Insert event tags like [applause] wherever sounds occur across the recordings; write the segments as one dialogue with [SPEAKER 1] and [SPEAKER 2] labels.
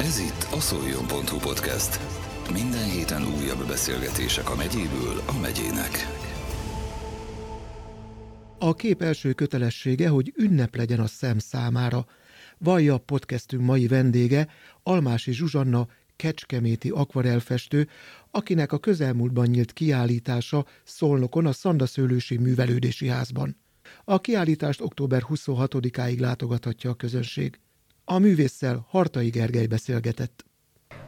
[SPEAKER 1] Ez itt a szoljon.hu podcast. Minden héten újabb beszélgetések a megyéből a megyének.
[SPEAKER 2] A kép első kötelessége, hogy ünnep legyen a szem számára. Vallja podcastünk mai vendége, Almási Zsuzsanna, kecskeméti akvarelfestő, akinek a közelmúltban nyílt kiállítása Szolnokon a Szandaszőlősi Művelődési Házban. A kiállítást október 26-áig látogathatja a közönség. A művésszel Hartai Gergely beszélgetett.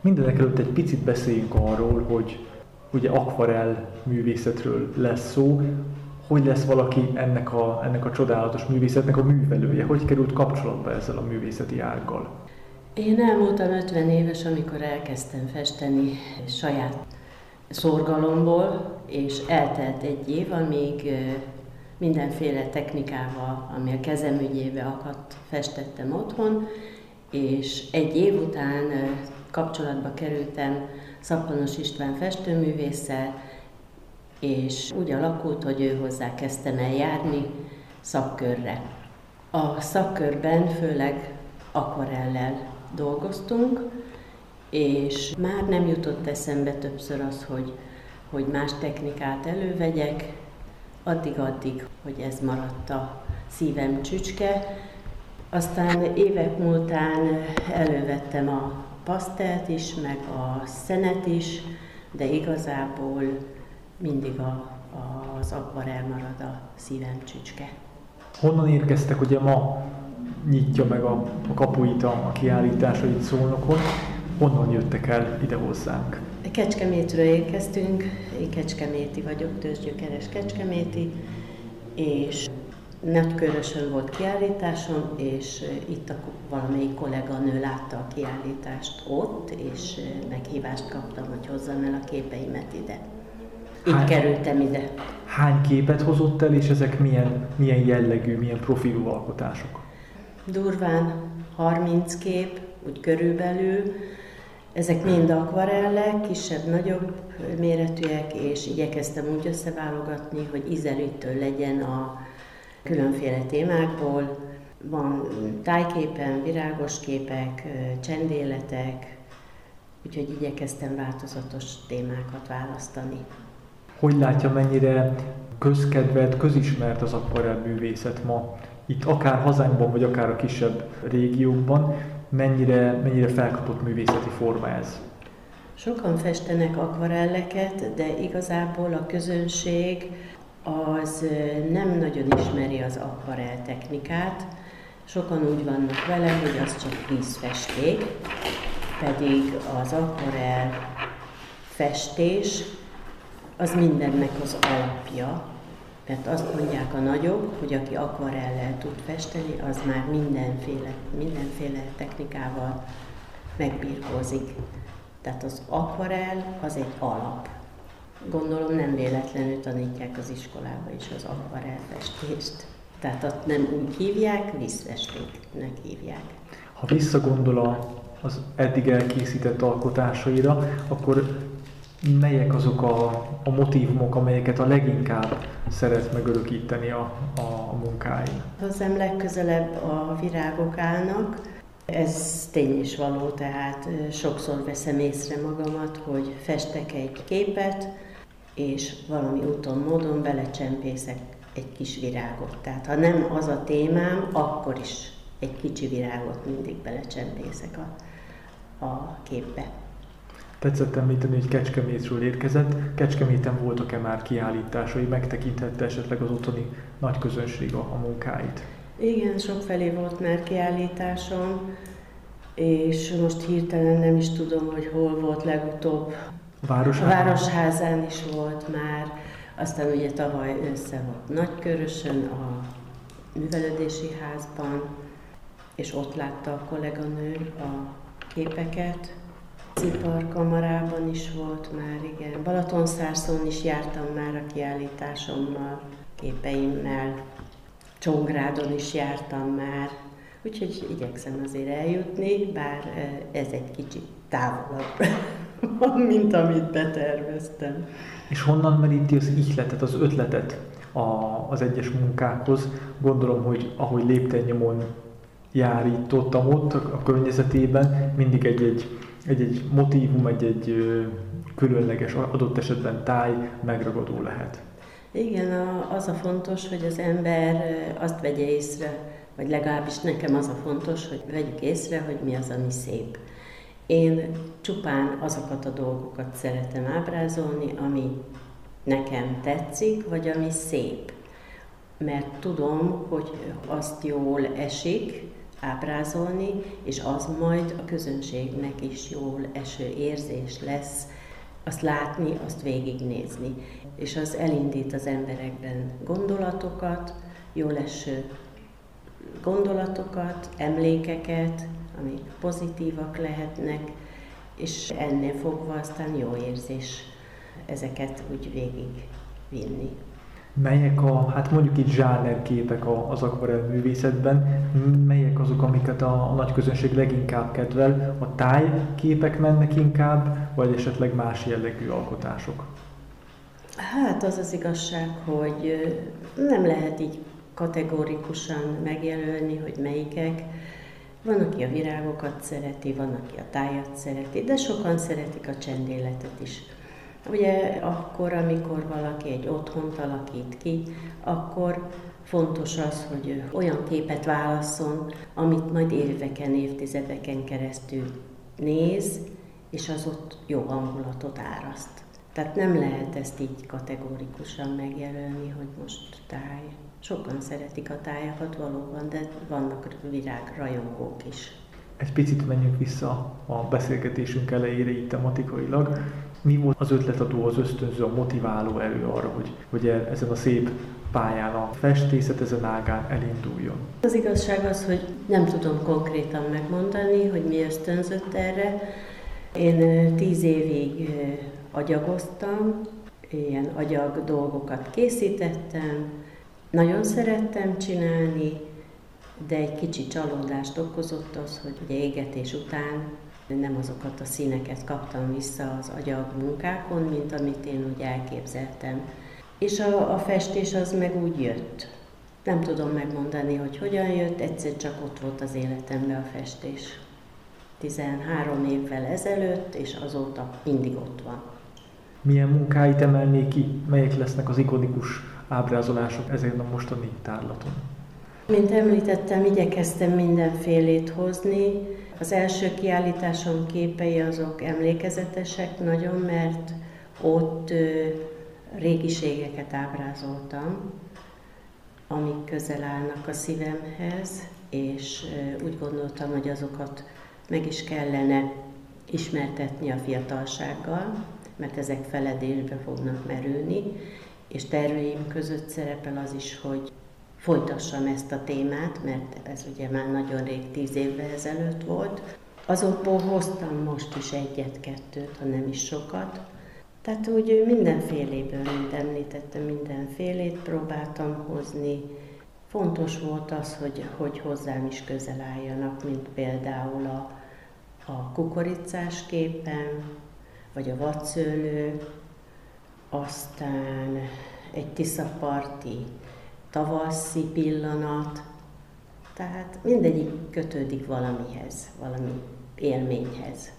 [SPEAKER 3] Mindenek előtt egy picit beszéljünk arról, hogy ugye akvarel művészetről lesz szó, hogy lesz valaki ennek a, ennek a csodálatos művészetnek a művelője, hogy került kapcsolatba ezzel a művészeti ággal.
[SPEAKER 4] Én elmúltam 50 éves, amikor elkezdtem festeni saját szorgalomból, és eltelt egy év, amíg mindenféle technikával, ami a kezem ügyébe akadt, festettem otthon, és egy év után kapcsolatba kerültem Szappanos István festőművésszel, és úgy alakult, hogy ő hozzá kezdtem el járni szakkörre. A szakkörben főleg akvarellel dolgoztunk, és már nem jutott eszembe többször az, hogy, hogy más technikát elővegyek, addig-addig, hogy ez maradt a szívem csücske. Aztán évek múltán elővettem a pasztelt is, meg a szenet is, de igazából mindig a, az akvarel marad a szívem csücske.
[SPEAKER 3] Honnan érkeztek, ugye ma nyitja meg a, a kapuit a, a kiállításra itt Szolnokon, honnan jöttek el ide hozzánk?
[SPEAKER 4] Kecskemétről érkeztünk, én kecskeméti vagyok, tőzsgyökeres kecskeméti, és Nagykörösön volt kiállításom, és itt a valamelyik kolléganő látta a kiállítást ott, és meghívást kaptam, hogy hozzam el a képeimet ide. Itt hány, kerültem ide.
[SPEAKER 3] Hány képet hozott el, és ezek milyen, milyen jellegű, milyen profilú alkotások?
[SPEAKER 4] Durván 30 kép, úgy körülbelül. Ezek mind akvarellek, kisebb-nagyobb méretűek, és igyekeztem úgy összeválogatni, hogy ízelítő legyen a különféle témákból. Van tájképen, virágos képek, csendéletek, úgyhogy igyekeztem változatos témákat választani.
[SPEAKER 3] Hogy látja, mennyire közkedvelt, közismert az akvarel művészet ma, itt akár hazánkban, vagy akár a kisebb régiókban, mennyire, mennyire felkapott művészeti forma ez?
[SPEAKER 4] Sokan festenek akvarelleket, de igazából a közönség az nem nagyon ismeri az akvarel technikát. Sokan úgy vannak vele, hogy az csak vízfesték, pedig az akvarel festés az mindennek az alapja, mert azt mondják a nagyok, hogy aki akvarellel tud festeni, az már mindenféle, mindenféle technikával megbírkozik. Tehát az akvarell az egy alap. Gondolom nem véletlenül tanítják az iskolába is az akvarelfestést. Tehát ott nem úgy hívják, vízfestéknek hívják.
[SPEAKER 3] Ha visszagondol az eddig elkészített alkotásaira, akkor melyek azok a, a motivumok, amelyeket a leginkább szeret megörökíteni a, a, a munkáin?
[SPEAKER 4] Hozzám legközelebb a virágok állnak. Ez tény is való, tehát sokszor veszem észre magamat, hogy festek egy képet, és valami úton, módon belecsempészek egy kis virágot. Tehát ha nem az a témám, akkor is egy kicsi virágot mindig belecsempészek a, a képbe.
[SPEAKER 3] Tetszett említeni, hogy Kecskemétről érkezett. Kecskeméten voltak-e már kiállításai, megtekinthette esetleg az otthoni nagy közönség a, a munkáit?
[SPEAKER 4] Igen, sok felé volt már kiállításom, és most hirtelen nem is tudom, hogy hol volt legutóbb.
[SPEAKER 3] Városházán?
[SPEAKER 4] A Városházán is volt már, aztán ugye tavaly össze volt Nagykörösön, a művelődési házban, és ott látta a kolléganő a képeket, Iparkamarában is volt már, igen. Balatonszárszón is jártam már a kiállításommal, képeimmel. Csongrádon is jártam már. Úgyhogy igyekszem azért eljutni, bár ez egy kicsit távolabb, [laughs] mint amit beterveztem.
[SPEAKER 3] És honnan meríti az ihletet, az ötletet a, az egyes munkákhoz? Gondolom, hogy ahogy lépten nyomon járítottam ott a környezetében, mindig egy-egy, egy-egy motivum, egy-egy különleges, adott esetben táj megragadó lehet.
[SPEAKER 4] Igen, az a fontos, hogy az ember azt vegye észre, vagy legalábbis nekem az a fontos, hogy vegyük észre, hogy mi az, ami szép. Én csupán azokat a dolgokat szeretem ábrázolni, ami nekem tetszik, vagy ami szép. Mert tudom, hogy azt jól esik ábrázolni, és az majd a közönségnek is jól eső érzés lesz, azt látni, azt végignézni. És az elindít az emberekben gondolatokat, jól eső gondolatokat, emlékeket, amik pozitívak lehetnek, és ennél fogva aztán jó érzés ezeket úgy végig vinni.
[SPEAKER 3] Melyek a, hát mondjuk itt zsánerképek az akvarel művészetben, melyek azok, amiket a, a nagy közönség leginkább kedvel? A tájképek mennek inkább, vagy esetleg más jellegű alkotások?
[SPEAKER 4] Hát az az igazság, hogy nem lehet így kategórikusan megjelölni, hogy melyikek. Van, aki a virágokat szereti, van, aki a tájat szereti, de sokan szeretik a csendéletet is. Ugye akkor, amikor valaki egy otthont alakít ki, akkor fontos az, hogy olyan képet válasszon, amit majd éveken, évtizedeken keresztül néz, és az ott jó hangulatot áraszt. Tehát nem lehet ezt így kategórikusan megjelölni, hogy most táj. Sokan szeretik a tájakat valóban, de vannak virágrajongók is.
[SPEAKER 3] Egy picit menjünk vissza a beszélgetésünk elejére így tematikailag. Mi volt az ötletadó, az ösztönző, a motiváló erő arra, hogy, hogy e- ezen a szép pályán, a festészet ezen ágán elinduljon?
[SPEAKER 4] Az igazság az, hogy nem tudom konkrétan megmondani, hogy mi ösztönzött erre. Én tíz évig agyagoztam, ilyen agyag dolgokat készítettem, nagyon szerettem csinálni, de egy kicsi csalódást okozott az, hogy ugye égetés után nem azokat a színeket kaptam vissza az agyag munkákon, mint amit én úgy elképzeltem. És a, a festés az meg úgy jött. Nem tudom megmondani, hogy hogyan jött, egyszer csak ott volt az életemben a festés. 13 évvel ezelőtt, és azóta mindig ott van.
[SPEAKER 3] Milyen munkáit emelnék ki, melyek lesznek az ikonikus ábrázolások ezen a mostani tárlaton?
[SPEAKER 4] Mint említettem, igyekeztem mindenfélét hozni. Az első kiállításom képei azok emlékezetesek nagyon, mert ott régiségeket ábrázoltam, amik közel állnak a szívemhez, és úgy gondoltam, hogy azokat meg is kellene ismertetni a fiatalsággal, mert ezek feledésbe fognak merülni, és terveim között szerepel az is, hogy folytassam ezt a témát, mert ez ugye már nagyon rég, tíz évvel ezelőtt volt. Azokból hoztam most is egyet-kettőt, ha nem is sokat. Tehát úgy mindenféléből, mint említettem, mindenfélét próbáltam hozni. Fontos volt az, hogy, hogy hozzám is közel álljanak, mint például a, a kukoricás képen, vagy a vadszőlő, aztán egy tiszaparti tavaszi pillanat, tehát mindegyik kötődik valamihez, valami élményhez.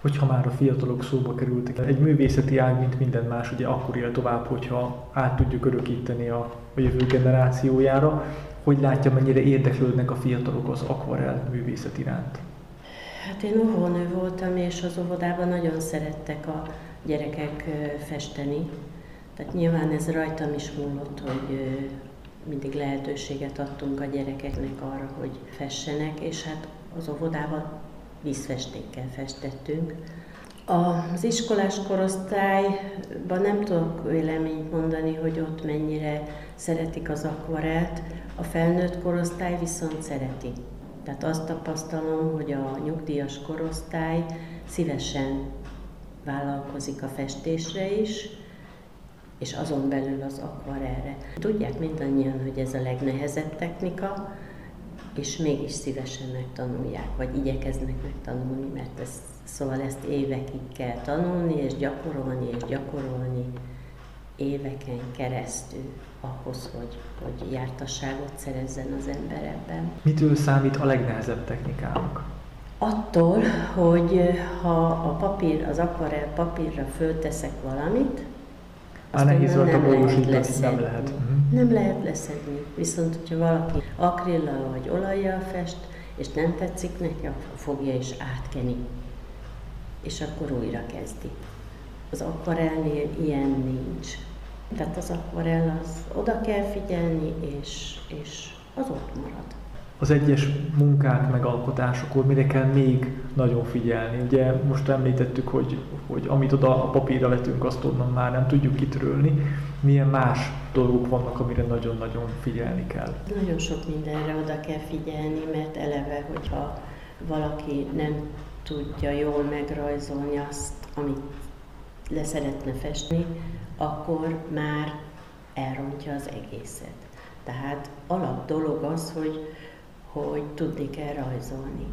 [SPEAKER 3] Hogyha már a fiatalok szóba kerültek, egy művészeti ág, mint minden más, ugye akkor él tovább, hogyha át tudjuk örökíteni a, a jövő generációjára. Hogy látja, mennyire érdeklődnek a fiatalok az akvarel művészet iránt?
[SPEAKER 4] Hát én óvónő voltam, és az óvodában nagyon szerettek a gyerekek festeni. Tehát nyilván ez rajtam is múlott, hogy mindig lehetőséget adtunk a gyerekeknek arra, hogy fessenek, és hát az óvodában vízfestékkel festettünk. Az iskolás korosztályban nem tudok véleményt mondani, hogy ott mennyire szeretik az akvarelt, a felnőtt korosztály viszont szereti. Tehát azt tapasztalom, hogy a nyugdíjas korosztály szívesen vállalkozik a festésre is, és azon belül az akvarelre. Tudják mindannyian, hogy ez a legnehezebb technika, és mégis szívesen megtanulják, vagy igyekeznek megtanulni, mert ez, szóval ezt évekig kell tanulni, és gyakorolni, és gyakorolni, éveken keresztül ahhoz, hogy, hogy jártasságot szerezzen az ember ebben.
[SPEAKER 3] Mitől számít a legnehezebb technikának?
[SPEAKER 4] Attól, hogy ha a papír, az akvarel papírra fölteszek valamit,
[SPEAKER 3] azt nehéz
[SPEAKER 4] nem,
[SPEAKER 3] nem,
[SPEAKER 4] lehet
[SPEAKER 3] leszedni. nem lehet.
[SPEAKER 4] Uh-huh. Nem lehet leszedni. Viszont, hogyha valaki akrillal vagy olajjal fest, és nem tetszik neki, akkor fogja és átkeni. És akkor újra kezdi. Az akvarelnél ilyen nincs. Tehát az akvarell az oda kell figyelni, és, és az ott marad
[SPEAKER 3] az egyes munkák, megalkotásokor mire kell még nagyon figyelni. Ugye most említettük, hogy, hogy amit oda a papírra vetünk, azt onnan már nem tudjuk kitörölni. Milyen más dolgok vannak, amire nagyon-nagyon figyelni kell?
[SPEAKER 4] Nagyon sok mindenre oda kell figyelni, mert eleve, hogyha valaki nem tudja jól megrajzolni azt, amit le szeretne festni, akkor már elrontja az egészet. Tehát alap dolog az, hogy hogy tudni kell rajzolni.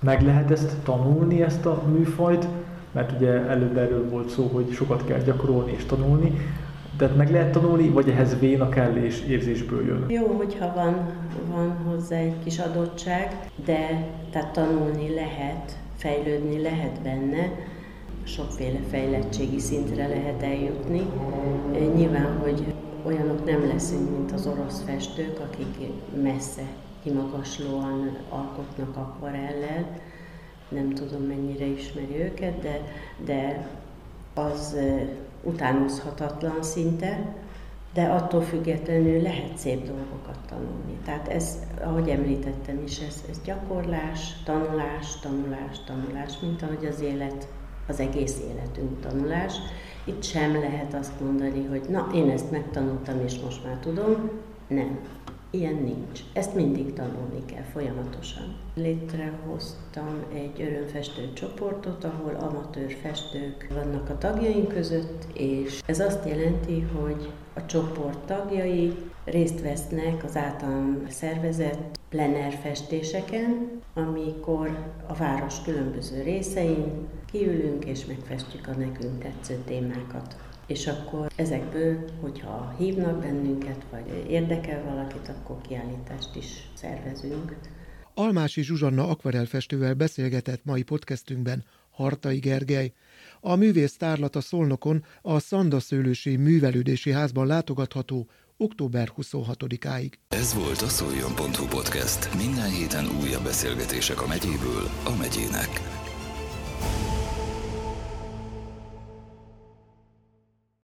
[SPEAKER 3] Meg lehet ezt tanulni, ezt a műfajt? Mert ugye előbb erről volt szó, hogy sokat kell gyakorolni és tanulni. Tehát meg lehet tanulni, vagy ehhez véna kell és érzésből jön?
[SPEAKER 4] Jó, hogyha van, van hozzá egy kis adottság, de tehát tanulni lehet, fejlődni lehet benne, sokféle fejlettségi szintre lehet eljutni. Nyilván, hogy olyanok nem leszünk, mint az orosz festők, akik messze kimagaslóan alkotnak akvarellel. Nem tudom, mennyire ismeri őket, de, de az utánozhatatlan szinte, de attól függetlenül lehet szép dolgokat tanulni. Tehát ez, ahogy említettem is, ez, ez gyakorlás, tanulás, tanulás, tanulás, mint ahogy az élet, az egész életünk tanulás. Itt sem lehet azt mondani, hogy na, én ezt megtanultam, és most már tudom. Nem. Ilyen nincs. Ezt mindig tanulni kell folyamatosan. Létrehoztam egy örömfestő csoportot, ahol amatőr festők vannak a tagjaink között, és ez azt jelenti, hogy a csoport tagjai részt vesznek az általam szervezett plener festéseken, amikor a város különböző részein kiülünk és megfestjük a nekünk tetsző témákat. És akkor ezekből, hogyha hívnak bennünket, vagy érdekel valakit, akkor kiállítást is szervezünk.
[SPEAKER 2] Almási Zsuzsanna akvarelfestővel beszélgetett mai podcastünkben Hartai Gergely. A művész tárlata Szolnokon a Szandaszőlősi Művelődési Házban látogatható október 26-áig.
[SPEAKER 1] Ez volt a szoljon.hu podcast. Minden héten újabb beszélgetések a megyéből a megyének.